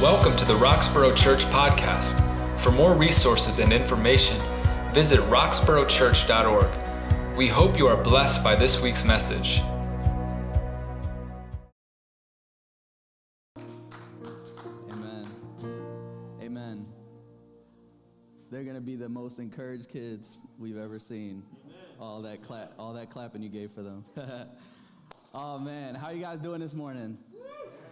Welcome to the Roxborough Church Podcast. For more resources and information, visit roxboroughchurch.org. We hope you are blessed by this week's message. Amen. Amen. They're gonna be the most encouraged kids we've ever seen. All that all that clapping you gave for them. oh man, how you guys doing this morning?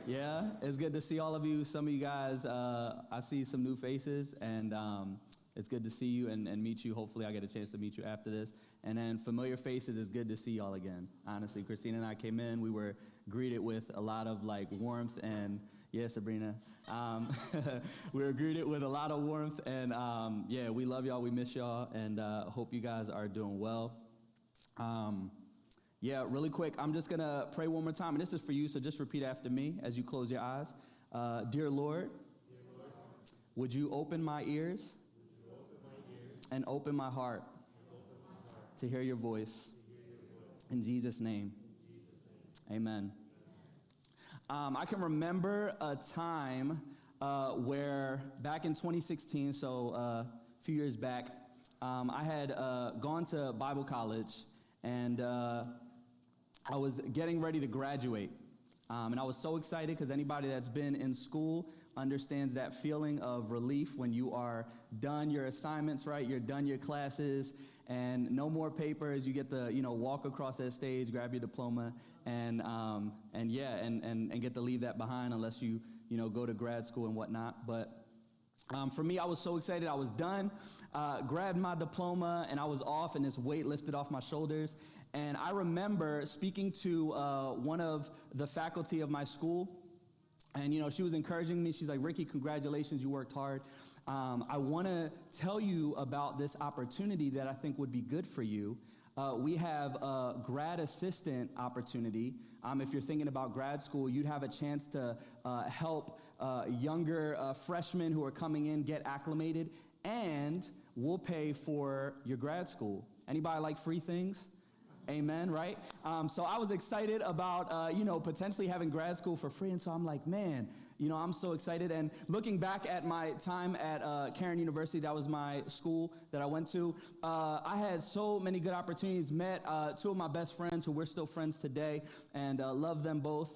Yeah, it's good to see all of you. Some of you guys, uh, I see some new faces, and um, it's good to see you and, and meet you. Hopefully, I get a chance to meet you after this. And then familiar faces, it's good to see y'all again. Honestly, Christina and I came in, we were greeted with a lot of like warmth and yeah, Sabrina. Um, we were greeted with a lot of warmth, and um, yeah, we love y'all. We miss y'all, and uh, hope you guys are doing well. Um, yeah, really quick, I'm just gonna pray one more time, and this is for you. So just repeat after me as you close your eyes. Uh, Dear, Lord, Dear Lord, would you open my ears, open my ears and, open my, heart, open my heart to hear your voice? Hear your voice. In Jesus' name, Jesus name. Amen. Um, I can remember a time uh, where back in 2016, so uh, a few years back, um, I had uh, gone to Bible college and uh, I was getting ready to graduate. Um, and I was so excited because anybody that's been in school understands that feeling of relief when you are done your assignments, right? You're done your classes, and no more papers. You get to, you know, walk across that stage, grab your diploma, and, um, and yeah, and, and, and get to leave that behind unless you, you know, go to grad school and whatnot. But um, for me, I was so excited. I was done, uh, grabbed my diploma, and I was off, and this weight lifted off my shoulders. And I remember speaking to uh, one of the faculty of my school, and you know, she was encouraging me. She's like, "Ricky, congratulations, you worked hard." Um, I want to tell you about this opportunity that I think would be good for you. Uh, we have a grad assistant opportunity. Um, if you're thinking about grad school, you'd have a chance to uh, help uh, younger uh, freshmen who are coming in get acclimated, and we'll pay for your grad school. Anybody like free things? Amen, right? Um, so I was excited about, uh, you know, potentially having grad school for free. And so I'm like, man, you know, I'm so excited. And looking back at my time at uh, Cairn University, that was my school that I went to, uh, I had so many good opportunities. Met uh, two of my best friends who we're still friends today and uh, love them both.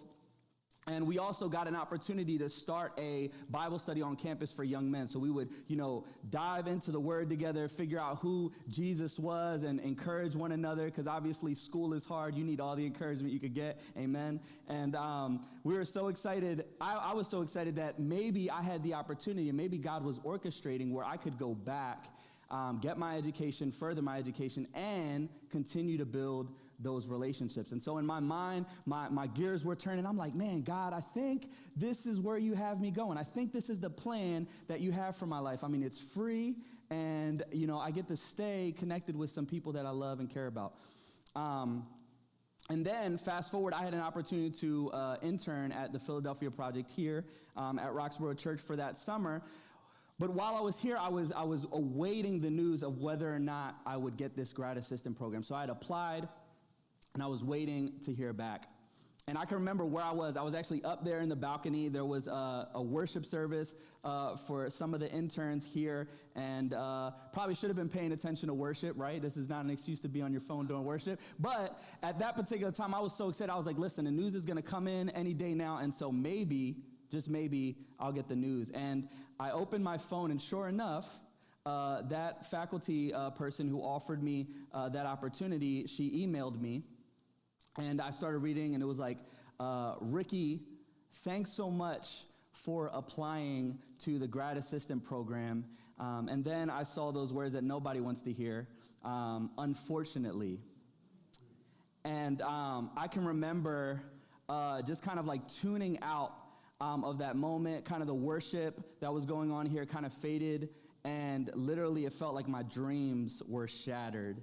And we also got an opportunity to start a Bible study on campus for young men. So we would, you know, dive into the word together, figure out who Jesus was, and encourage one another. Because obviously, school is hard. You need all the encouragement you could get. Amen. And um, we were so excited. I, I was so excited that maybe I had the opportunity, and maybe God was orchestrating where I could go back, um, get my education, further my education, and continue to build those relationships. And so in my mind, my, my gears were turning. I'm like, man, God, I think this is where you have me going. I think this is the plan that you have for my life. I mean, it's free, and, you know, I get to stay connected with some people that I love and care about. Um, and then, fast forward, I had an opportunity to uh, intern at the Philadelphia Project here um, at Roxborough Church for that summer. But while I was here, I was, I was awaiting the news of whether or not I would get this grad assistant program. So I had applied and I was waiting to hear back. And I can remember where I was. I was actually up there in the balcony. There was a, a worship service uh, for some of the interns here, and uh, probably should have been paying attention to worship, right? This is not an excuse to be on your phone doing worship. But at that particular time, I was so excited. I was like, listen, the news is going to come in any day now, and so maybe, just maybe, I'll get the news. And I opened my phone, and sure enough, uh, that faculty uh, person who offered me uh, that opportunity, she emailed me and I started reading, and it was like, uh, Ricky, thanks so much for applying to the grad assistant program. Um, and then I saw those words that nobody wants to hear, um, unfortunately. And um, I can remember uh, just kind of like tuning out um, of that moment, kind of the worship that was going on here kind of faded, and literally it felt like my dreams were shattered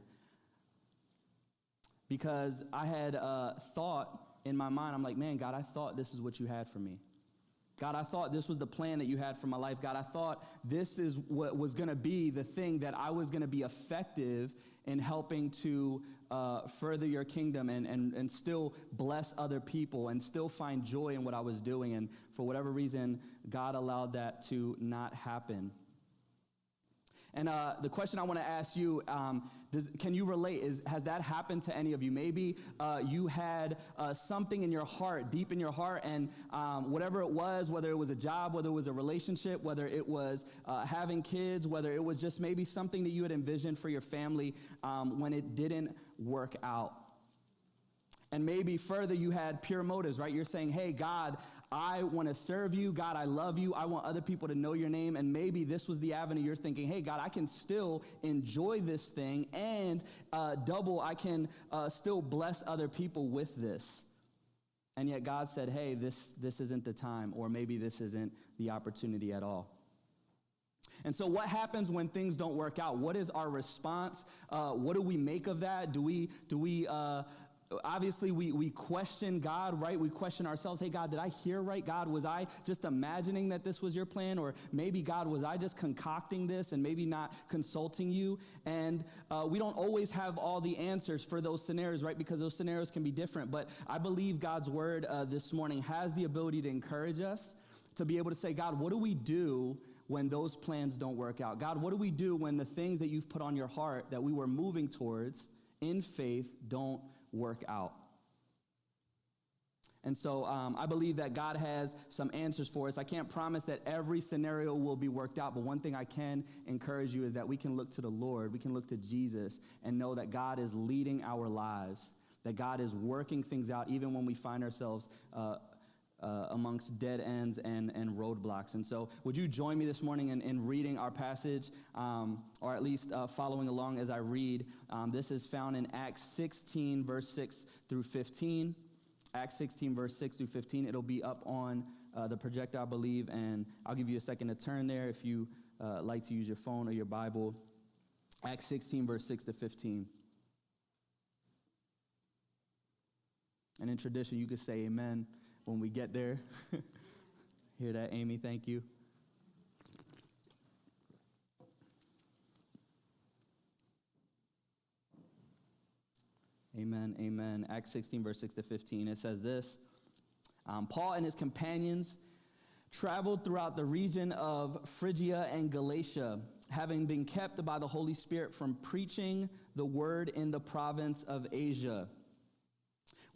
because I had uh, thought in my mind, I'm like, man, God, I thought this is what you had for me. God, I thought this was the plan that you had for my life. God, I thought this is what was going to be the thing that I was going to be effective in helping to uh, further your kingdom and, and, and still bless other people and still find joy in what I was doing. And for whatever reason, God allowed that to not happen. And uh, the question I want to ask you, um, does, can you relate? Is, has that happened to any of you? Maybe uh, you had uh, something in your heart, deep in your heart, and um, whatever it was, whether it was a job, whether it was a relationship, whether it was uh, having kids, whether it was just maybe something that you had envisioned for your family um, when it didn't work out. And maybe further, you had pure motives, right? You're saying, hey, God, I want to serve you. God, I love you. I want other people to know your name. And maybe this was the avenue you're thinking, hey, God, I can still enjoy this thing and uh, double, I can uh, still bless other people with this. And yet God said, hey, this, this isn't the time, or maybe this isn't the opportunity at all. And so, what happens when things don't work out? What is our response? Uh, what do we make of that? Do we do we uh, obviously we, we question God, right? We question ourselves. Hey, God, did I hear right? God, was I just imagining that this was your plan? Or maybe, God, was I just concocting this and maybe not consulting you? And uh, we don't always have all the answers for those scenarios, right? Because those scenarios can be different. But I believe God's word uh, this morning has the ability to encourage us to be able to say, God, what do we do when those plans don't work out? God, what do we do when the things that you've put on your heart that we were moving towards in faith don't work out. And so um, I believe that God has some answers for us. I can't promise that every scenario will be worked out, but one thing I can encourage you is that we can look to the Lord, we can look to Jesus, and know that God is leading our lives, that God is working things out even when we find ourselves uh, uh, amongst dead ends and, and roadblocks. And so, would you join me this morning in, in reading our passage, um, or at least uh, following along as I read? Um, this is found in Acts 16, verse 6 through 15. Acts 16, verse 6 through 15. It'll be up on uh, the projector, I believe, and I'll give you a second to turn there if you uh, like to use your phone or your Bible. Acts 16, verse 6 to 15. And in tradition, you could say amen when we get there. Hear that, Amy? Thank you. Amen, amen. Acts 16, verse 6 to 15, it says this um, Paul and his companions traveled throughout the region of Phrygia and Galatia, having been kept by the Holy Spirit from preaching the word in the province of Asia.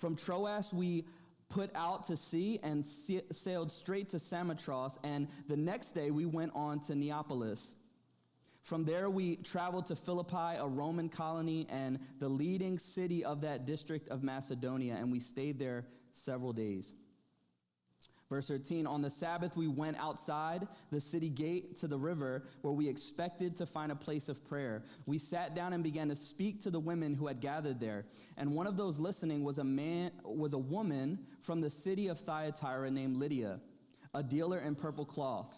From Troas, we put out to sea and sailed straight to Samothrace, and the next day we went on to Neapolis. From there, we traveled to Philippi, a Roman colony and the leading city of that district of Macedonia, and we stayed there several days. Verse 13 On the Sabbath, we went outside the city gate to the river where we expected to find a place of prayer. We sat down and began to speak to the women who had gathered there. And one of those listening was a man, was a woman from the city of Thyatira named Lydia, a dealer in purple cloth.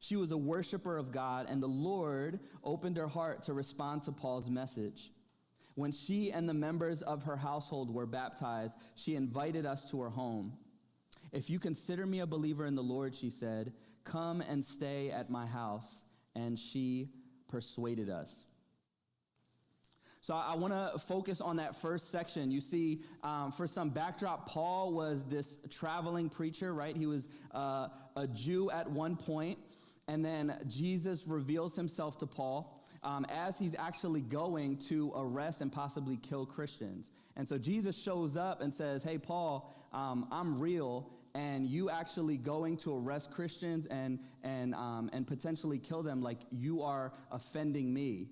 She was a worshiper of God, and the Lord opened her heart to respond to Paul's message. When she and the members of her household were baptized, she invited us to her home. If you consider me a believer in the Lord, she said, come and stay at my house. And she persuaded us. So I want to focus on that first section. You see, um, for some backdrop, Paul was this traveling preacher, right? He was uh, a Jew at one point, and then Jesus reveals himself to Paul um, as he's actually going to arrest and possibly kill Christians. And so Jesus shows up and says, Hey, Paul, um, I'm real, and you actually going to arrest Christians and, and, um, and potentially kill them, like you are offending me.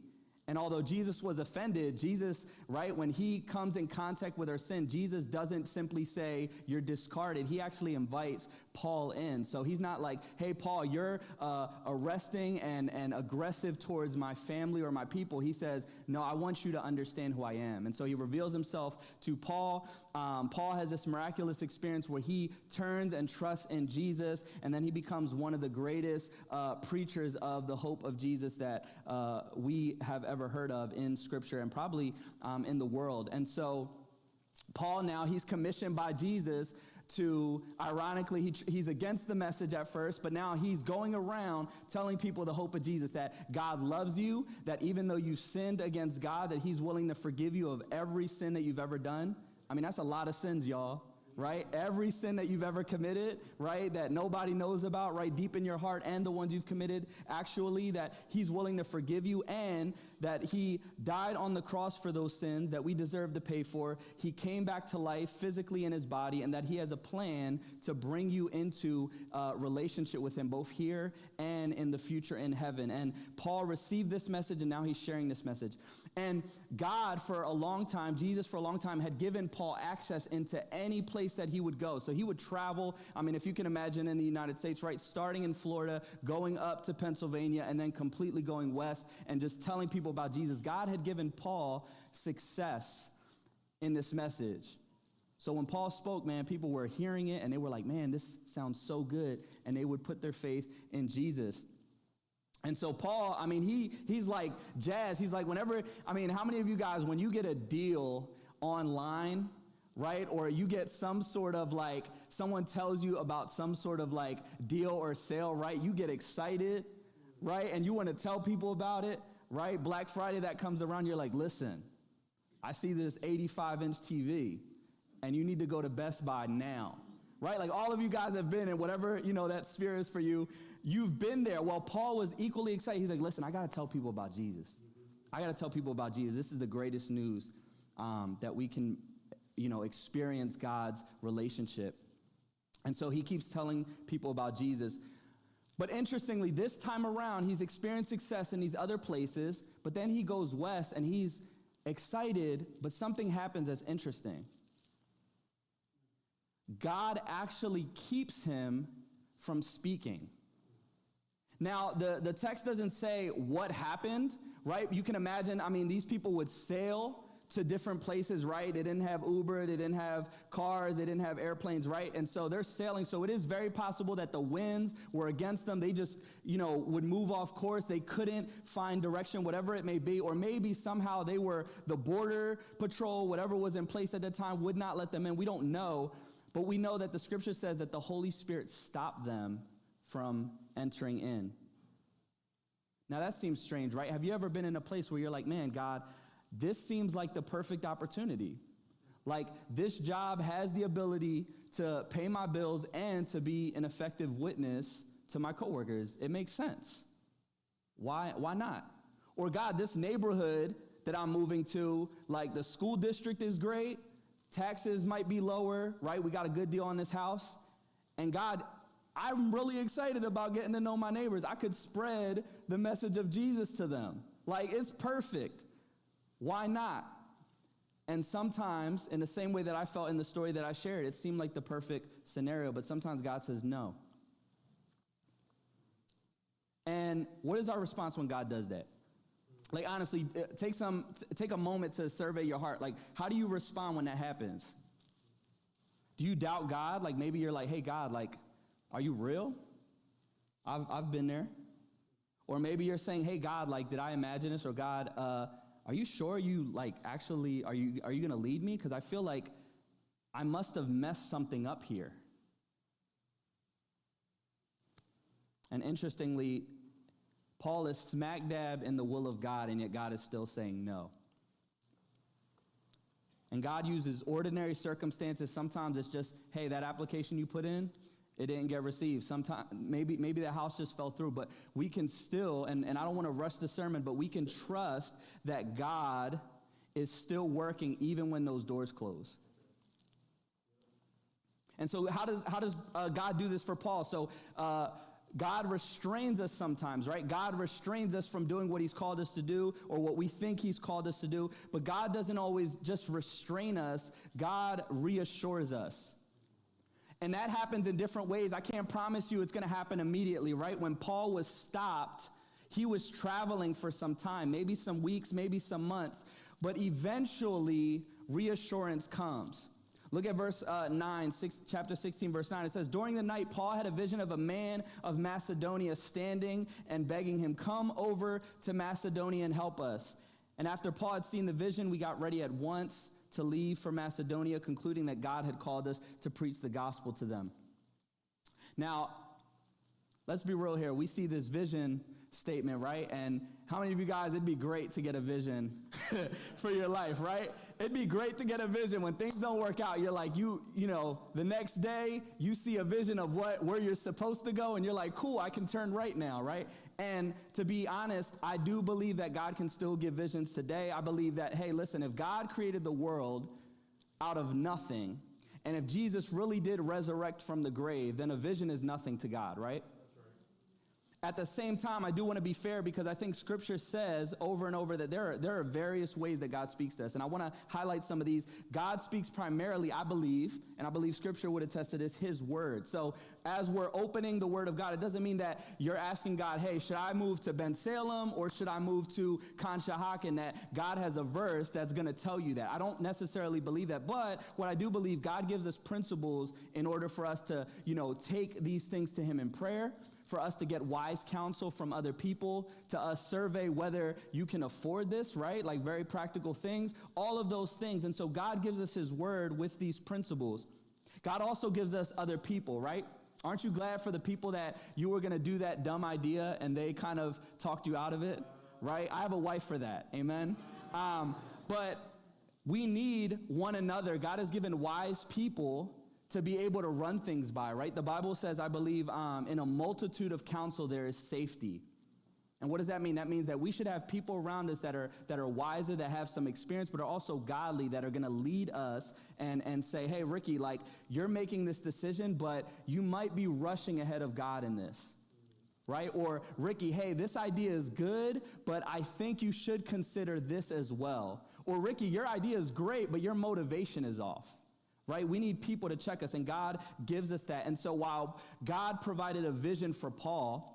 And although Jesus was offended, Jesus, right, when he comes in contact with our sin, Jesus doesn't simply say, You're discarded. He actually invites Paul in. So he's not like, Hey, Paul, you're uh, arresting and, and aggressive towards my family or my people. He says, No, I want you to understand who I am. And so he reveals himself to Paul. Um, Paul has this miraculous experience where he turns and trusts in Jesus, and then he becomes one of the greatest uh, preachers of the hope of Jesus that uh, we have ever heard of in Scripture and probably um, in the world. And so, Paul now, he's commissioned by Jesus to, ironically, he, he's against the message at first, but now he's going around telling people the hope of Jesus that God loves you, that even though you sinned against God, that he's willing to forgive you of every sin that you've ever done. I mean, that's a lot of sins, y'all right? Every sin that you've ever committed, right? That nobody knows about, right? Deep in your heart, and the ones you've committed, actually, that He's willing to forgive you, and that He died on the cross for those sins that we deserve to pay for. He came back to life physically in His body, and that He has a plan to bring you into relationship with Him, both here and in the future in heaven. And Paul received this message, and now he's sharing this message. And God, for a long time, Jesus, for a long time, had given Paul access into any place that he would go. So he would travel. I mean, if you can imagine in the United States, right, starting in Florida, going up to Pennsylvania, and then completely going west and just telling people about Jesus. God had given Paul success in this message. So when Paul spoke, man, people were hearing it and they were like, man, this sounds so good. And they would put their faith in Jesus. And so Paul, I mean, he he's like jazz. He's like, whenever, I mean, how many of you guys, when you get a deal online, right? Or you get some sort of like, someone tells you about some sort of like deal or sale, right? You get excited, right? And you want to tell people about it, right? Black Friday that comes around, you're like, listen, I see this 85 inch TV and you need to go to Best Buy now right? Like all of you guys have been in whatever, you know, that sphere is for you. You've been there. Well, Paul was equally excited. He's like, listen, I got to tell people about Jesus. I got to tell people about Jesus. This is the greatest news um, that we can, you know, experience God's relationship. And so he keeps telling people about Jesus. But interestingly, this time around, he's experienced success in these other places, but then he goes west and he's excited, but something happens that's interesting. God actually keeps him from speaking. Now, the, the text doesn't say what happened, right? You can imagine, I mean, these people would sail to different places, right? They didn't have Uber, they didn't have cars, they didn't have airplanes, right? And so they're sailing. So it is very possible that the winds were against them. They just, you know, would move off course. They couldn't find direction, whatever it may be. Or maybe somehow they were the border patrol, whatever was in place at the time, would not let them in. We don't know. But we know that the scripture says that the Holy Spirit stopped them from entering in. Now that seems strange, right? Have you ever been in a place where you're like, man, God, this seems like the perfect opportunity? Like, this job has the ability to pay my bills and to be an effective witness to my coworkers. It makes sense. Why, why not? Or, God, this neighborhood that I'm moving to, like, the school district is great, taxes might be lower, right? We got a good deal on this house. And God, I'm really excited about getting to know my neighbors. I could spread the message of Jesus to them. Like, it's perfect. Why not? And sometimes, in the same way that I felt in the story that I shared, it seemed like the perfect scenario, but sometimes God says no. And what is our response when God does that? Like honestly, uh, take some take a moment to survey your heart. Like how do you respond when that happens? Do you doubt God? Like maybe you're like, "Hey God, like are you real?" I've I've been there. Or maybe you're saying, "Hey God, like did I imagine this?" Or God, uh, are you sure you like actually are you are you going to lead me because I feel like I must have messed something up here. And interestingly, Paul is smack dab in the will of God, and yet God is still saying no. And God uses ordinary circumstances. Sometimes it's just, hey, that application you put in, it didn't get received. Sometimes maybe maybe the house just fell through, but we can still, and, and I don't want to rush the sermon, but we can trust that God is still working even when those doors close. And so how does how does uh, God do this for Paul? So uh, God restrains us sometimes, right? God restrains us from doing what He's called us to do or what we think He's called us to do. But God doesn't always just restrain us, God reassures us. And that happens in different ways. I can't promise you it's going to happen immediately, right? When Paul was stopped, he was traveling for some time, maybe some weeks, maybe some months, but eventually reassurance comes. Look at verse uh, 9, six, chapter 16, verse 9. It says, During the night, Paul had a vision of a man of Macedonia standing and begging him, Come over to Macedonia and help us. And after Paul had seen the vision, we got ready at once to leave for Macedonia, concluding that God had called us to preach the gospel to them. Now, let's be real here. We see this vision statement, right? And how many of you guys, it'd be great to get a vision for your life, right? It'd be great to get a vision when things don't work out. You're like, you, you know, the next day you see a vision of what, where you're supposed to go and you're like, cool, I can turn right now, right? And to be honest, I do believe that God can still give visions today. I believe that, hey, listen, if God created the world out of nothing, and if Jesus really did resurrect from the grave, then a vision is nothing to God, right? At the same time, I do want to be fair because I think scripture says over and over that there are, there are various ways that God speaks to us. And I want to highlight some of these. God speaks primarily, I believe, and I believe scripture would attest to this, his word. So as we're opening the word of God, it doesn't mean that you're asking God, hey, should I move to Bensalem or should I move to Conshohocken? That God has a verse that's going to tell you that. I don't necessarily believe that. But what I do believe, God gives us principles in order for us to, you know, take these things to him in prayer for us to get wise counsel from other people, to us survey whether you can afford this, right? Like very practical things, all of those things. And so God gives us His word with these principles. God also gives us other people, right? Aren't you glad for the people that you were going to do that dumb idea and they kind of talked you out of it, right? I have a wife for that, amen? Um, but we need one another. God has given wise people to be able to run things by, right? The Bible says, I believe, um, in a multitude of counsel there is safety. And what does that mean? That means that we should have people around us that are, that are wiser, that have some experience, but are also godly, that are going to lead us and, and say, hey, Ricky, like, you're making this decision, but you might be rushing ahead of God in this. Right? Or, Ricky, hey, this idea is good, but I think you should consider this as well. Or, Ricky, your idea is great, but your motivation is off right? We need people to check us, and God gives us that. And so while God provided a vision for Paul,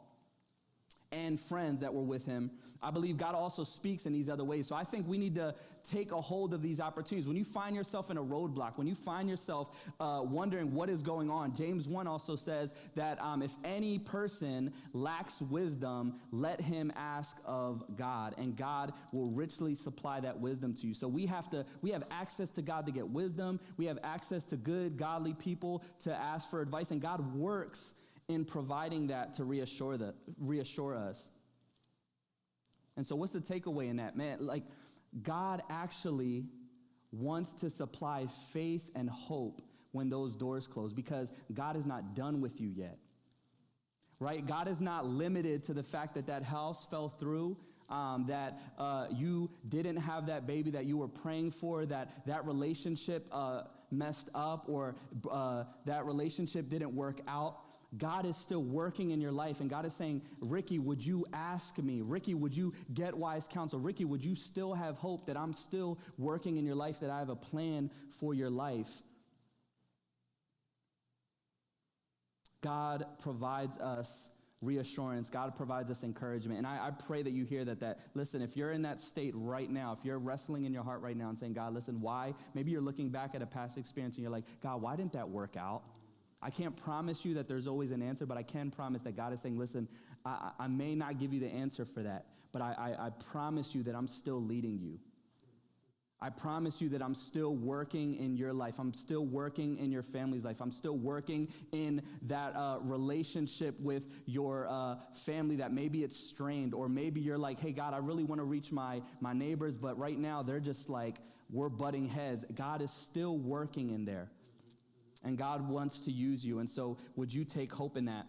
and friends that were with him. I believe God also speaks in these other ways. So I think we need to take a hold of these opportunities. When you find yourself in a roadblock, when you find yourself uh, wondering what is going on, James 1 also says that um, if any person lacks wisdom, let him ask of God, and God will richly supply that wisdom to you. So we have to, we have access to God to get wisdom. We have access to good, godly people to ask for advice, and God works in providing that to reassure, the, reassure us. And so, what's the takeaway in that? Man, like, God actually wants to supply faith and hope when those doors close because God is not done with you yet. Right? God is not limited to the fact that that house fell through. Um, that uh, you didn't have that baby that you were praying for, that that relationship uh, messed up, or uh, that relationship didn't work out. God is still working in your life, and God is saying, Ricky, would you ask me? Ricky, would you get wise counsel? Ricky, would you still have hope that I'm still working in your life, that I have a plan for your life? God provides us reassurance. God provides us encouragement. And I, I, pray that you hear that, that, listen, if you're in that state right now, if you're wrestling in your heart right now and saying, God, listen, why? Maybe you're looking back at a past experience and you're like, God, why didn't that work out? I can't promise you that there's always an answer, but I can promise that God is saying, listen, I, I may not give you the answer for that, but I, I, I promise you that I'm still leading you. I promise you that I'm still working in your life. I'm still working in your family's life. I'm still working in that uh, relationship with your uh, family that maybe it's strained, or maybe you're like, hey, God, I really want to reach my, my neighbors, but right now they're just like, we're butting heads. God is still working in there and God wants to use you. And so, would you take hope in that?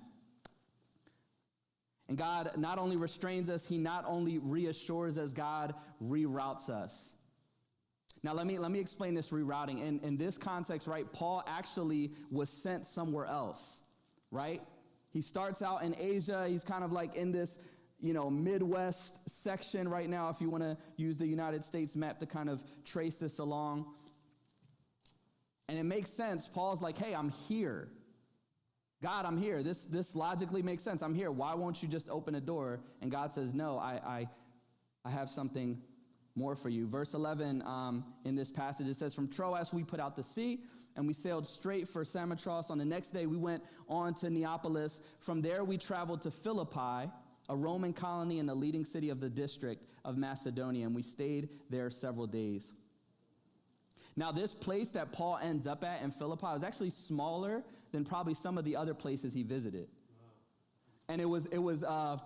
And God not only restrains us, He not only reassures us, God reroutes us. Now, let me, let me explain this rerouting. In, in this context, right, Paul actually was sent somewhere else, right? He starts out in Asia. He's kind of like in this, you know, Midwest section right now, if you want to use the United States map to kind of trace this along. And it makes sense. Paul's like, hey, I'm here. God, I'm here. This, this logically makes sense. I'm here. Why won't you just open a door? And God says, No, I, I, I have something more for you. Verse 11 um, in this passage, it says, From Troas we put out to sea, and we sailed straight for Samothrace. On the next day, we went on to Neapolis. From there, we traveled to Philippi, a Roman colony in the leading city of the district of Macedonia, and we stayed there several days. Now, this place that Paul ends up at in Philippi was actually smaller than probably some of the other places he visited. And it was, it was uh,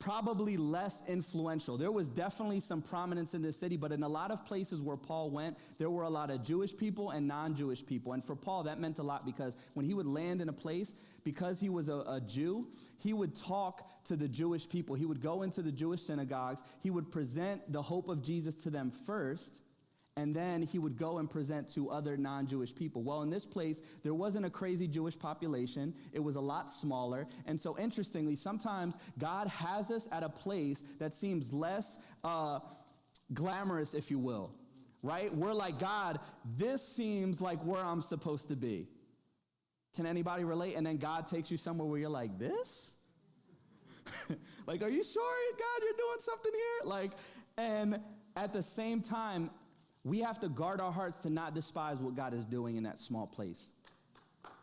probably less influential. There was definitely some prominence in this city, but in a lot of places where Paul went, there were a lot of Jewish people and non Jewish people. And for Paul, that meant a lot because when he would land in a place, because he was a, a, Jew, he would talk to the Jewish people. He would go into the Jewish synagogues, he would present the hope of Jesus to them first and then he would go and present to other non Jewish people. Well, in this place, there wasn't a crazy Jewish population, it was a lot smaller. And so, interestingly, sometimes God has us at a place that seems less uh, glamorous, if you will, right? We're like, God, this seems like where I'm supposed to be. Can anybody relate? And then God takes you somewhere where you're like, this? like, are you sure, God, you're doing something here? Like, and at the same time, we have to guard our hearts to not despise what God is doing in that small place.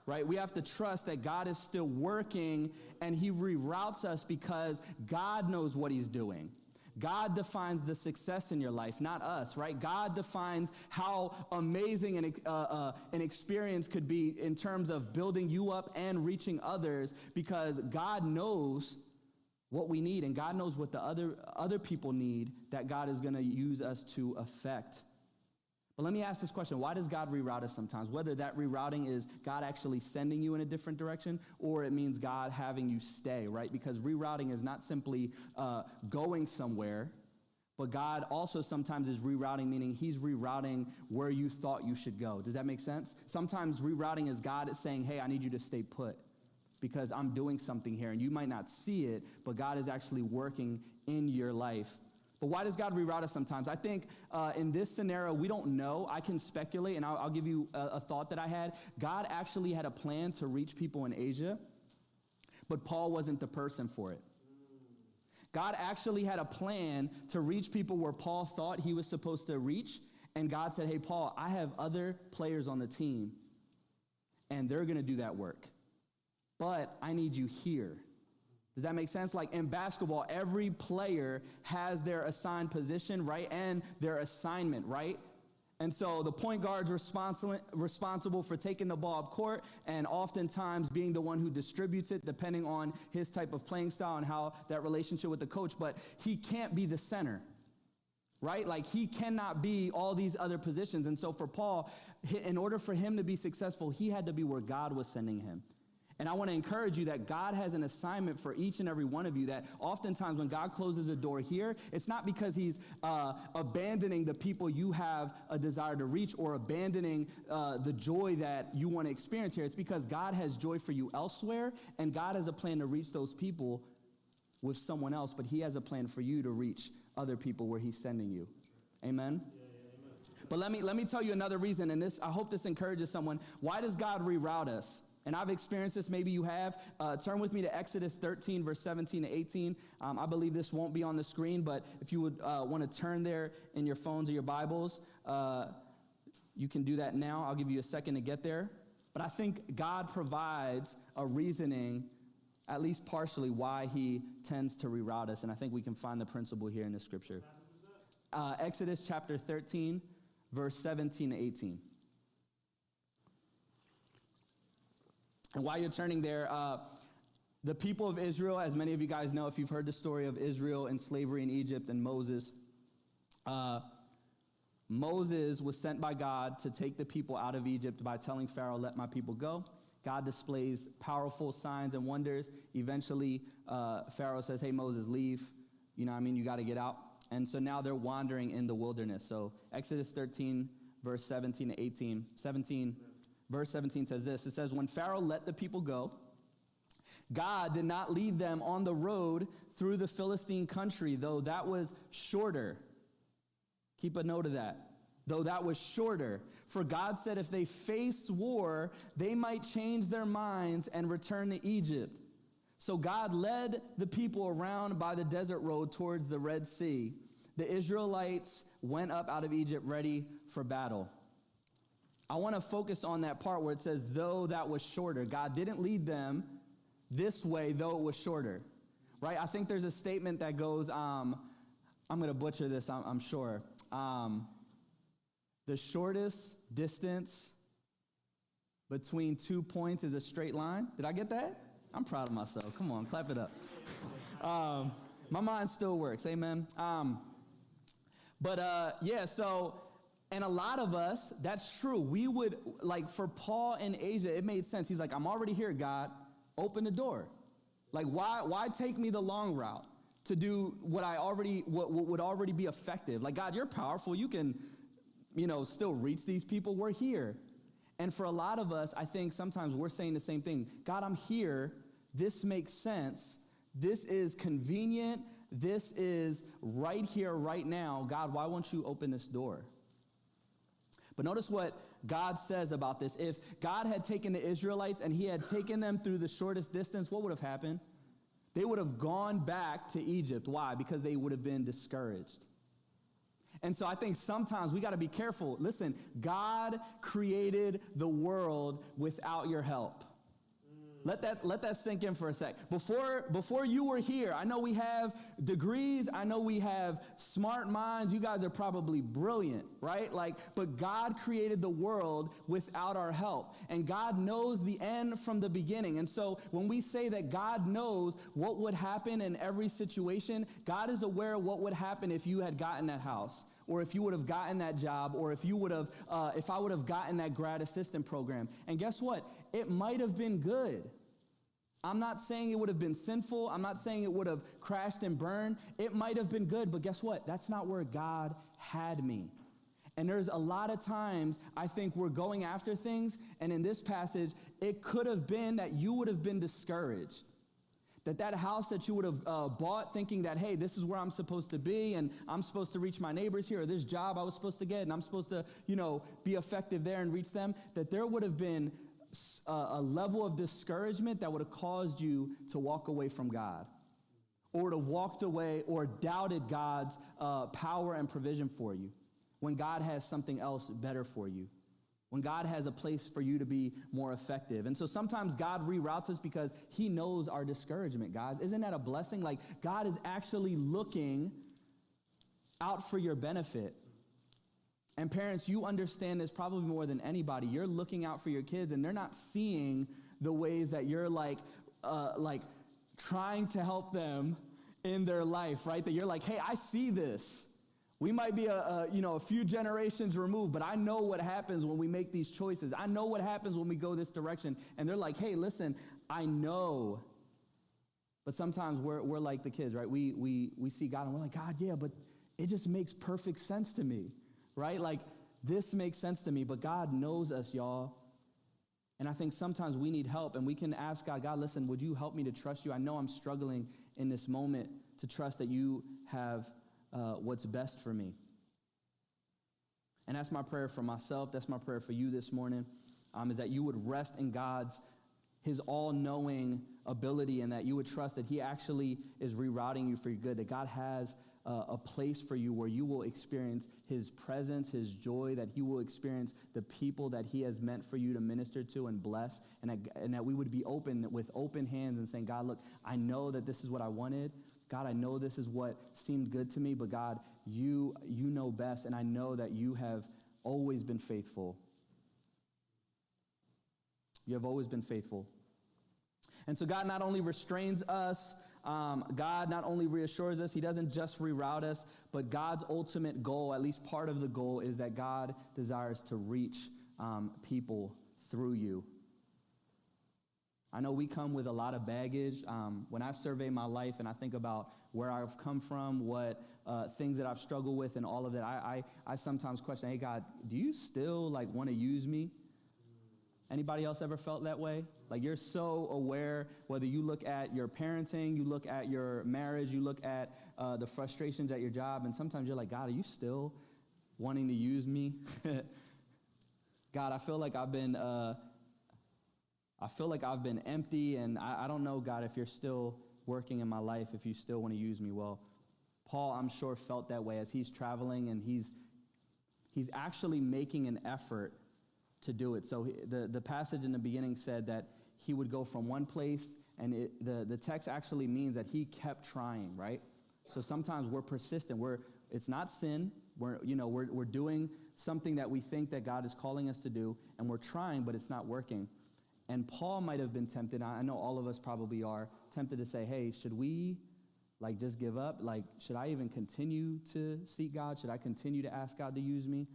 Right? We have to trust that God is still working and He reroutes us because God knows what He's doing. God defines the success in your life, not us, right? God defines how amazing an, uh, uh, an experience could be in terms of building you up and reaching others because God knows what we need and God knows what the other, other people need that God is going to use us to affect. But let me ask this question why does God reroute us sometimes? Whether that rerouting is God actually sending you in a different direction or it means God having you stay, right? Because rerouting is not simply uh, going somewhere, but God also sometimes is rerouting, meaning He's rerouting where you thought you should go. Does that make sense? Sometimes rerouting is God saying, hey, I need you to stay put because I'm doing something here. And you might not see it, but God is actually working in your life but why does God reroute us sometimes? I think uh, in this scenario, we don't know. I can speculate, and I'll, I'll give you a, a thought that I had. God actually had a plan to reach people in Asia, but Paul wasn't the person for it. God actually had a plan to reach people where Paul thought he was supposed to reach, and God said, Hey, Paul, I have other players on the team, and they're going to do that work. But I need you here. Does that make sense? Like in basketball, every player has their assigned position, right? And their assignment, right? And so the point guard's responsible, responsible for taking the ball up court and oftentimes being the one who distributes it, depending on his type of playing style and how that relationship with the coach. But he can't be the center, right? Like he cannot be all these other positions. And so for Paul, in order for him to be successful, he had to be where God was sending him. And I want to encourage you that God has an assignment for each and every one of you. That oftentimes when God closes a door here, it's not because He's uh, abandoning the people you have a desire to reach or abandoning uh, the joy that you want to experience here. It's because God has joy for you elsewhere, and God has a plan to reach those people with someone else, but He has a plan for you to reach other people where He's sending you. Amen? But let me, let me tell you another reason, and this I hope this encourages someone. Why does God reroute us? And I've experienced this, maybe you have. Uh, turn with me to Exodus 13, verse 17 to 18. Um, I believe this won't be on the screen, but if you would uh, want to turn there in your phones or your Bibles, uh, you can do that now. I'll give you a second to get there. But I think God provides a reasoning, at least partially, why he tends to reroute us. And I think we can find the principle here in the scripture. Uh, Exodus chapter 13, verse 17 to 18. And while you're turning there, uh, the people of Israel, as many of you guys know, if you've heard the story of Israel and slavery in Egypt and Moses, uh, Moses was sent by God to take the people out of Egypt by telling Pharaoh, Let my people go. God displays powerful signs and wonders. Eventually, uh, Pharaoh says, Hey, Moses, leave. You know what I mean? You got to get out. And so now they're wandering in the wilderness. So, Exodus 13, verse 17 to 18. 17 verse 17 says this it says, When Pharaoh let the people go, God did not lead them on the road through the Philistine country, though that was shorter. Keep a note of that. Though that was shorter. For God said if they face war, they might change their minds and return to Egypt. So God led the people around by the desert road towards the Red Sea. The Israelites went up out of Egypt ready for battle. I want to focus on that part where it says, though that was shorter. God didn't lead them this way, though it was shorter. Right? I think there's a statement that goes, um, I'm going to butcher this, I'm, I'm sure. Um, the shortest distance between two points is a straight line. Did I get that? I'm proud of myself. Come on, clap it up. Um, my mind still works. Amen. Um, but uh, yeah, so, and a lot of us, that's true. We would, like for Paul in Asia, it made sense. He's like, I'm already here, God. Open the door. Like, why, why take me the long route to do what I already, what, what would already be effective? Like, God, you're powerful. You can, you know, still reach these people. We're here. And for a lot of us, I think sometimes we're saying the same thing God, I'm here. This makes sense. This is convenient. This is right here, right now. God, why won't you open this door? But notice what God says about this. If God had taken the Israelites and he had taken them through the shortest distance, what would have happened? They would have gone back to Egypt. Why? Because they would have been discouraged. And so I think sometimes we got to be careful. Listen, God created the world without your help. Let that, let that sink in for a sec. Before, before you were here, I know we have degrees. I know we have smart minds. You guys are probably brilliant, right? Like, but God created the world without our help. And God knows the end from the beginning. And so when we say that God knows what would happen in every situation, God is aware of what would happen if you had gotten that house or if you would have gotten that job, or if you would have, uh, if I would have gotten that grad assistant program. And guess what? It might have been good. I'm not saying it would have been sinful. I'm not saying it would have crashed and burned. It might have been good, but guess what? That's not where God had me. And there's a lot of times I think we're going after things, and in this passage, it could have been that you would have been discouraged that that house that you would have uh, bought thinking that hey this is where i'm supposed to be and i'm supposed to reach my neighbors here or this job i was supposed to get and i'm supposed to you know be effective there and reach them that there would have been a, a level of discouragement that would have caused you to walk away from god or to walked away or doubted god's uh, power and provision for you when god has something else better for you when God has a place for you to be more effective. And so sometimes God reroutes us because He knows our discouragement, guys. Isn't that a blessing? Like, God is actually looking out for your benefit. And parents, you understand this probably more than anybody. You're looking out for your kids, and they're not seeing the ways that you're like, uh, like trying to help them in their life, right? That you're like, hey, I see this. We might be a, a, you know, a few generations removed, but I know what happens when we make these choices. I know what happens when we go this direction. And they're like, hey, listen, I know. But sometimes we're, we're like the kids, right? We, we, we see God and we're like, God, yeah, but it just makes perfect sense to me, right? Like, this makes sense to me, but God knows us, y'all. And I think sometimes we need help and we can ask God, God, listen, would you help me to trust you? I know I'm struggling in this moment to trust that you have uh, what's best for me. And that's my prayer for myself. That's my prayer for you this morning, um, is that you would rest in God's, his all-knowing ability and that you would trust that he actually is rerouting you for your good, that God has uh, a place for you where you will experience his presence, his joy, that he will experience the people that he has meant for you to minister to and bless, and that, and that we would be open with open hands and saying, God, look, I know that this is what I wanted, God, I know this is what seemed good to me, but God, you, you know best, and I know that you have always been faithful. You have always been faithful. And so God not only restrains us, um, God not only reassures us, He doesn't just reroute us, but God's ultimate goal, at least part of the goal, is that God desires to reach um, people through you. I know we come with a lot of baggage. Um, when I survey my life and I think about where I've come from, what uh, things that I've struggled with, and all of that, I, I, I sometimes question, hey, God, do you still like want to use me? Anybody else ever felt that way? Like you're so aware, whether you look at your parenting, you look at your marriage, you look at uh, the frustrations at your job, and sometimes you're like, God, are you still wanting to use me? God, I feel like I've been, uh, I feel like I've been empty, and I, I don't know, God, if you're still working in my life, if you still want to use me. Well, Paul, I'm sure, felt that way as he's traveling and he's he's actually making an effort to do it. So he, the, the passage in the beginning said that he would go from one place, and it, the, the text actually means that he kept trying, right? So sometimes we're persistent. We're, it's not sin. We're, you know, we're, we're doing something that we think that God is calling us to do, and we're trying, but it's not working. And Paul might have been tempted, I know all of us probably are, tempted to say, hey, should we like just give up? Like, should I even continue to seek God? Should I continue to ask God to use me?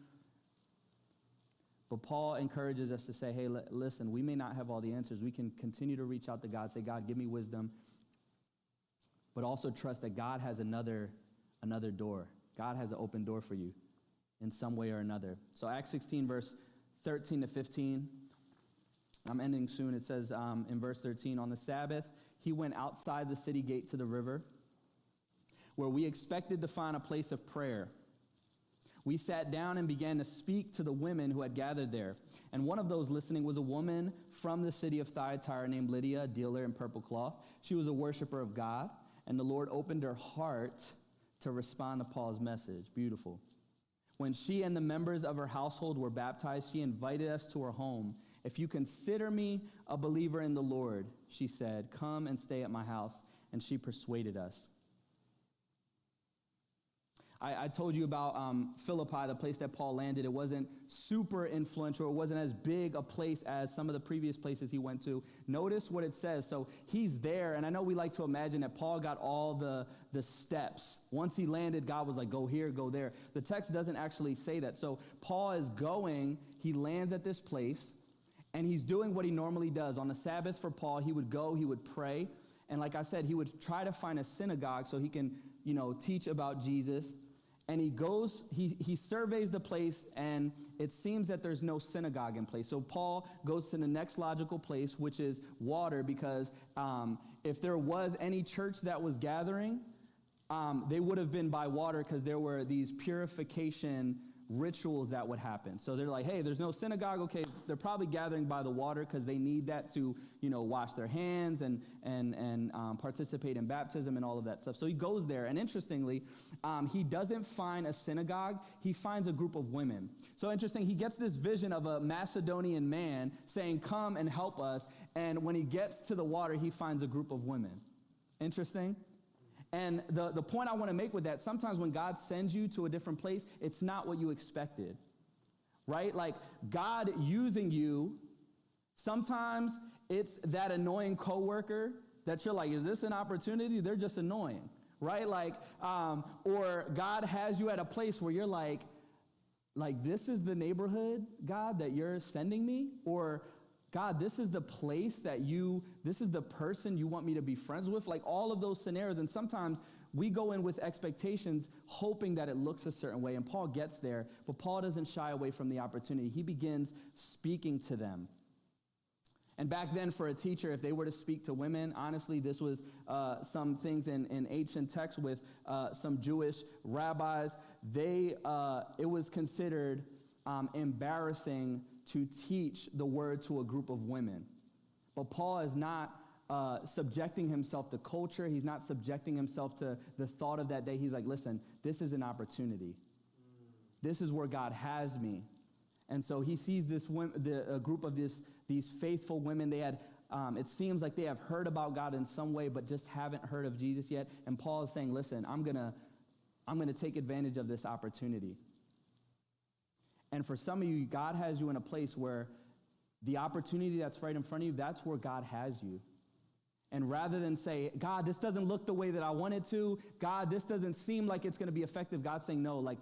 But Paul encourages us to say, hey, l- listen, we may not have all the answers. We can continue to reach out to God, say, God, give me wisdom, but also trust that God has another, another door. God has an open door for you in some way or another. So, Acts 16, verse 13 to 15. I'm ending soon. It says um, in verse 13, on the Sabbath, he went outside the city gate to the river where we expected to find a place of prayer. We sat down and began to speak to the women who had gathered there. And one of those listening was a woman from the city of Thyatira named Lydia, a dealer in purple cloth. She was a worshiper of God, and the Lord opened her heart to respond to Paul's message. Beautiful. When she and the members of her household were baptized, she invited us to her home. If you consider me a believer in the Lord, she said, come and stay at my house. And she persuaded us. I, I told you about um, Philippi, the place that Paul landed. It wasn't super influential, it wasn't as big a place as some of the previous places he went to. Notice what it says. So he's there, and I know we like to imagine that Paul got all the, the steps. Once he landed, God was like, go here, go there. The text doesn't actually say that. So Paul is going, he lands at this place, and he's doing what he normally does. On the Sabbath for Paul, he would go, he would pray. And like I said, he would try to find a synagogue so he can, you know, teach about Jesus and he goes he, he surveys the place and it seems that there's no synagogue in place so paul goes to the next logical place which is water because um, if there was any church that was gathering um, they would have been by water because there were these purification rituals that would happen. So they're like, hey, there's no synagogue. Okay, they're probably gathering by the water because they need that to, you know, wash their hands and and and um, participate in baptism and all of that stuff. So he goes there, and interestingly, um, he doesn't find a synagogue. He finds a group of women. So interesting. He gets this vision of a Macedonian man saying, "Come and help us." And when he gets to the water, he finds a group of women. Interesting. And the, the point I want to make with that, sometimes when God sends you to a different place, it's not what you expected, right? Like God using you, sometimes it's that annoying coworker that you're like, is this an opportunity? They're just annoying, right? Like, um, or God has you at a place where you're like, like this is the neighborhood, God, that you're sending me, or God, this is the place that you, this is the person you want me to be friends with. Like all of those scenarios. And sometimes we go in with expectations, hoping that it looks a certain way. And Paul gets there, but Paul doesn't shy away from the opportunity. He begins speaking to them. And back then, for a teacher, if they were to speak to women, honestly, this was uh, some things in, in ancient texts with uh, some Jewish rabbis. They, uh, it was considered um, embarrassing to teach the word to a group of women. But Paul is not uh, subjecting himself to culture. He's not subjecting himself to the thought of that day. He's like, listen, this is an opportunity. This is where God has me. And so he sees this the, a group of this, these faithful women. They had, um, it seems like they have heard about God in some way, but just haven't heard of Jesus yet. And Paul is saying, listen, I'm going to I'm going to take advantage of this opportunity. And for some of you, God has you in a place where the opportunity that's right in front of you, that's where God has you. And rather than say, God, this doesn't look the way that I want it to, God, this doesn't seem like it's going to be effective, God's saying, no, like,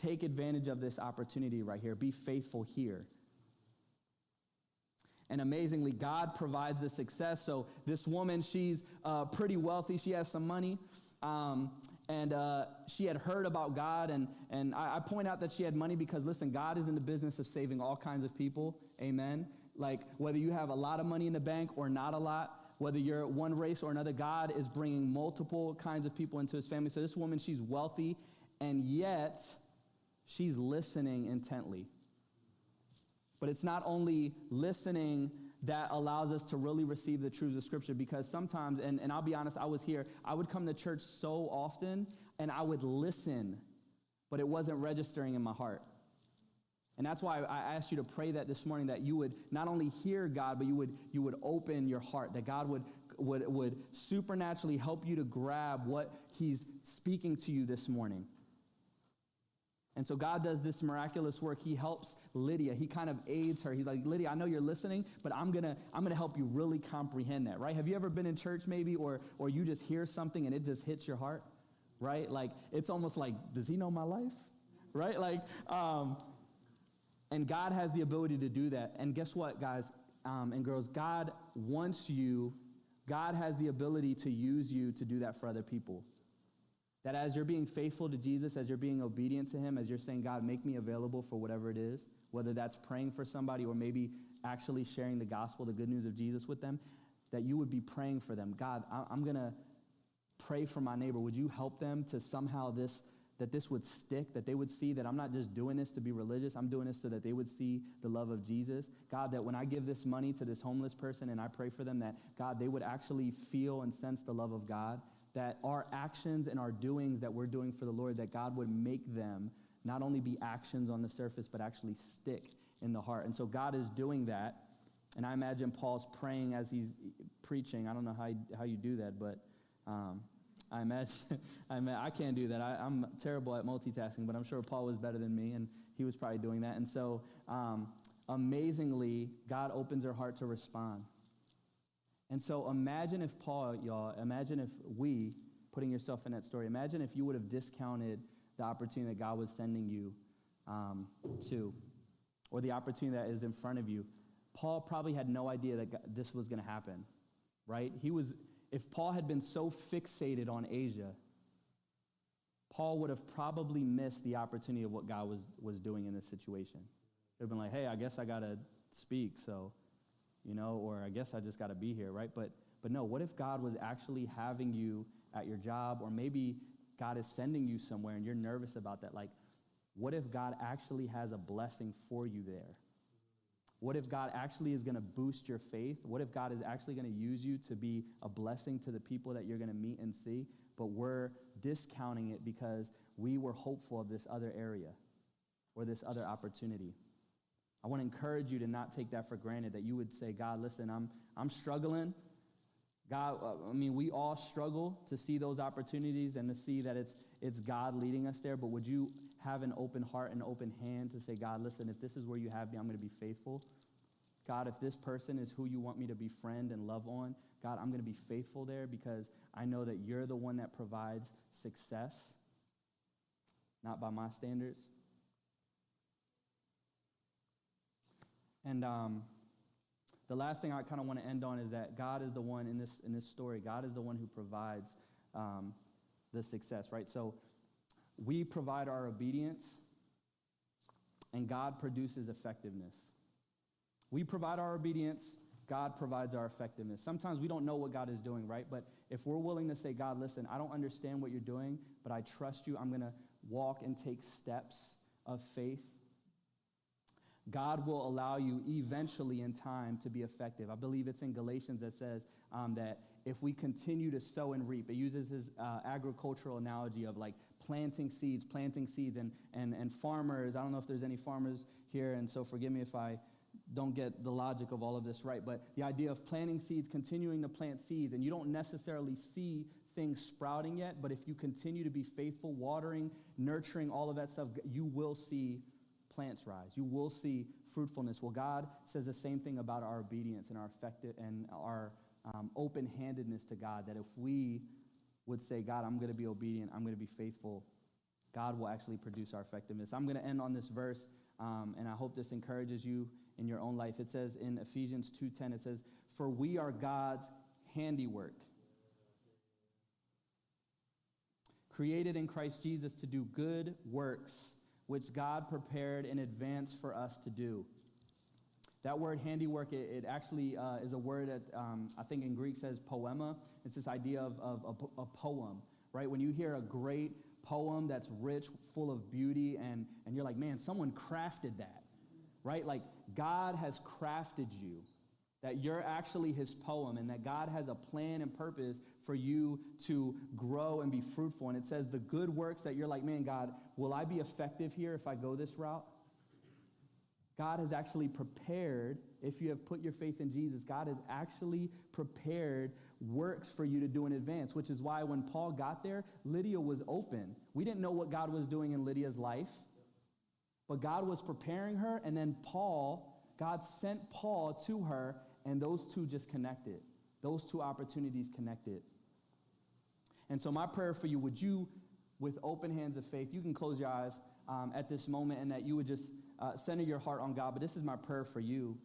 take advantage of this opportunity right here. Be faithful here. And amazingly, God provides the success. So this woman, she's uh, pretty wealthy. She has some money. Um, and uh, she had heard about God. And, and I, I, point out that she had money because, listen, God is in the business of saving all kinds of people. Amen. Like whether you have a lot of money in the bank or not a lot, whether you're one race or another, God is bringing multiple kinds of people into his family. So this woman, she's wealthy, and yet she's listening intently. But it's not only listening that allows us to really receive the truths of Scripture because sometimes, and, and I'll be honest, I was here, I would come to church so often and I would listen, but it wasn't registering in my heart. And that's why I asked you to pray that this morning that you would not only hear God, but you would, you would open your heart, that God would, would, would supernaturally help you to grab what He's speaking to you this morning. And so God does this miraculous work. He helps Lydia. He kind of aids her. He's like, Lydia, I know you're listening, but I'm gonna, I'm gonna help you really comprehend that, right? Have you ever been in church maybe, or or you just hear something and it just hits your heart? Right? Like it's almost like, does he know my life? Right? Like, um, and God has the ability to do that. And guess what, guys um, and girls? God wants you, God has the ability to use you to do that for other people. That as you're being faithful to Jesus, as you're being obedient to Him, as you're saying, God, make me available for whatever it is, whether that's praying for somebody or maybe actually sharing the gospel, the good news of Jesus with them, that you would be praying for them. God, I'm going to pray for my neighbor. Would you help them to somehow this that this would stick, that they would see that I'm not just doing this to be religious, I'm doing this so that they would see the love of Jesus. God, that when I give this money to this homeless person and I pray for them, that God, they would actually feel and sense the love of God, that our actions and our doings that we're doing for the Lord, that God would make them not only be actions on the surface, but actually stick in the heart. And so God is doing that. And I imagine Paul's praying as he's preaching. I don't know how, how you do that, but um, I imagine, I, mean, I can't do that. I, am terrible at multitasking, but I'm sure Paul was better than me, and he was probably doing that. And so, um, amazingly, God opens her heart to respond. And so, imagine if Paul, y'all, imagine if we, putting yourself in that story, imagine if you would have discounted the opportunity that God was sending you um, to, or the opportunity that is in front of you. Paul probably had no idea that God, this was going to happen, right? He was if Paul had been so fixated on Asia, Paul would have probably missed the opportunity of what God was, was doing in this situation. It would have been like, hey, I guess I got to speak, so, you know, or I guess I just got to be here, right? But, but no, what if God was actually having you at your job, or maybe God is sending you somewhere and you're nervous about that? Like, what if God actually has a blessing for you there? What if God actually is going to boost your faith? What if God is actually going to use you to be a blessing to the people that you're going to meet and see? But we're discounting it because we were hopeful of this other area or this other opportunity. I want to encourage you to not take that for granted, that you would say, God, listen, I'm, I'm struggling. God, uh, I mean, we all struggle to see those opportunities and to see that it's, it's God leading us there, but would you have an open heart and open hand to say, God, listen, if this is where you have me, I'm going to be faithful. God, if this person is who you want me to befriend and love on, God, I'm going to be faithful there because I know that you're the one that provides success, not by my standards. And um, the last thing I kind of want to end on is that God is the one in this, in this story, God is the one who provides um, the success, right? So we provide our obedience, and God produces effectiveness. We provide our obedience, God provides our effectiveness. Sometimes we don't know what God is doing, right? But if we're willing to say, God, listen, I don't understand what you're doing, but I trust you, I'm going to walk and take steps of faith. God will allow you eventually in time to be effective. I believe it's in Galatians that says um, that if we continue to sow and reap, it uses his uh, agricultural analogy of like planting seeds, planting seeds, and, and, and farmers. I don't know if there's any farmers here, and so forgive me if I don't get the logic of all of this right, but the idea of planting seeds, continuing to plant seeds, and you don't necessarily see things sprouting yet, but if you continue to be faithful, watering, nurturing, all of that stuff, you will see plants rise. You will see fruitfulness. Well, God says the same thing about our obedience and our effective and our um, open-handedness to God. That if we would say, God, I'm going to be obedient, I'm going to be faithful, God will actually produce our effectiveness. I'm going to end on this verse, um, and I hope this encourages you in your own life. It says in Ephesians 2.10, it says, For we are God's handiwork, created in Christ Jesus to do good works, which God prepared in advance for us to do. That word handiwork, it, it actually uh, is a word that um, I think in Greek says poema. It's this idea of, of a, a poem, right? When you hear a great poem that's rich, full of beauty, and, and you're like, man, someone crafted that, right? Like, God has crafted you, that you're actually his poem, and that God has a plan and purpose for you to grow and be fruitful. And it says the good works that you're like, man, God, will I be effective here if I go this route? God has actually prepared, if you have put your faith in Jesus, God has actually prepared works for you to do in advance, which is why when Paul got there, Lydia was open. We didn't know what God was doing in Lydia's life, but God was preparing her, and then Paul, God sent Paul to her, and those two just connected. Those two opportunities connected. And so, my prayer for you, would you, with open hands of faith, you can close your eyes um, at this moment, and that you would just uh, center your heart on God. But this is my prayer for you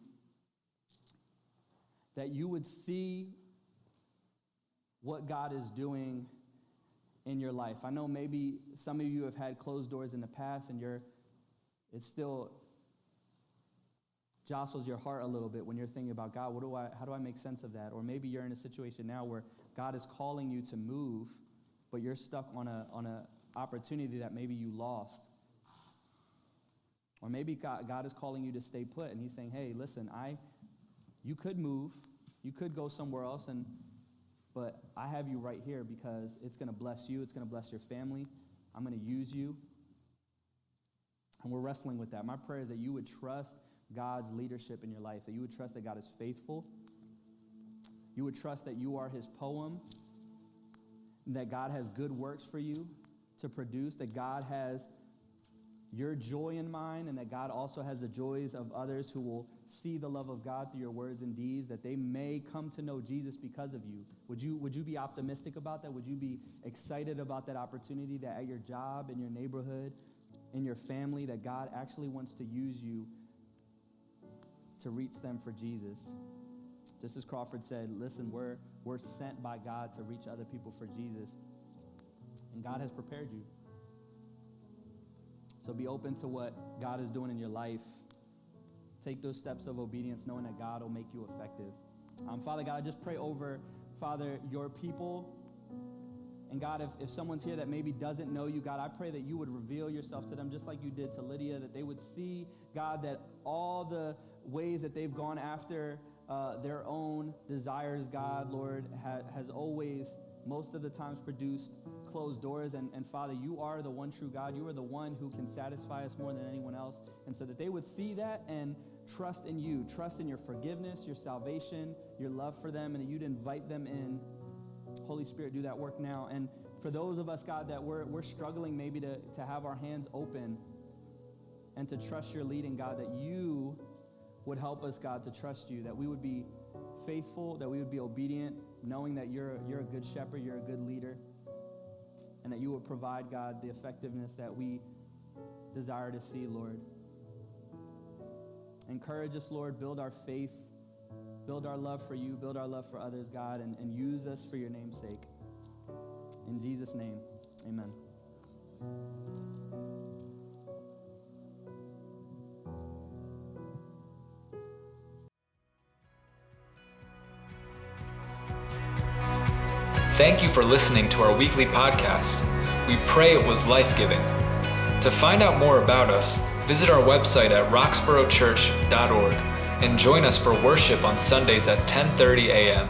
that you would see what God is doing in your life. I know maybe some of you have had closed doors in the past and you're it still jostles your heart a little bit when you're thinking about God, what do I how do I make sense of that? Or maybe you're in a situation now where God is calling you to move, but you're stuck on a on a opportunity that maybe you lost. Or maybe God, God is calling you to stay put and he's saying, "Hey, listen, I you could move, you could go somewhere else and but I have you right here because it's to bless you, it's to bless your family. I'm to use you. And we're wrestling with that. My prayer is that you would trust God's leadership in your life, that you would trust that God is faithful. You would trust that you are his poem, that God has good works for you to produce, that God has your joy in mind, and that God also has the joys of others who will see the love of God through your words and deeds, that they may come to know Jesus because of you. Would you, would you be optimistic about that? Would you be excited about that opportunity that at your job, in your neighborhood, in your family, that God actually wants to use you to reach them for Jesus? Just as Crawford said, listen, we're, we're sent by God to reach other people for Jesus, and God has prepared you. So be open to what God is doing in your life. Take those steps of obedience, knowing that God will make you effective. Um, Father God, I just pray over, Father, your people. And God, if, if someone's here that maybe doesn't know you, God, I pray that you would reveal yourself to them just like you did to Lydia, that they would see, God, that all the ways that they've gone after uh, their own desires, God, Lord, ha- has always, most of the times, produced closed doors. And, and Father, you are the one true God. You are the one who can satisfy us more than anyone else. And so that they would see that and trust in you, trust in your forgiveness, your salvation, your love for them, and you'd invite them in. Holy Spirit, do that work now. And for those of us, God, that we're, we're struggling maybe to, to have our hands open and to trust your leading, God, that you would help us, God, to trust you, that we would be faithful, that we would be obedient, knowing that you're, you're a good shepherd, you're a good leader and that you would provide, God, the effectiveness that we desire to see, Lord. Encourage us, Lord. Build our faith. Build our love for you. Build our love for others, God, and, and use us for your name's sake. In Jesus' name, amen. Thank you for listening to our weekly podcast. We pray it was life giving. To find out more about us, visit our website at roxboroughchurch.org and join us for worship on Sundays at 10:30 a.m.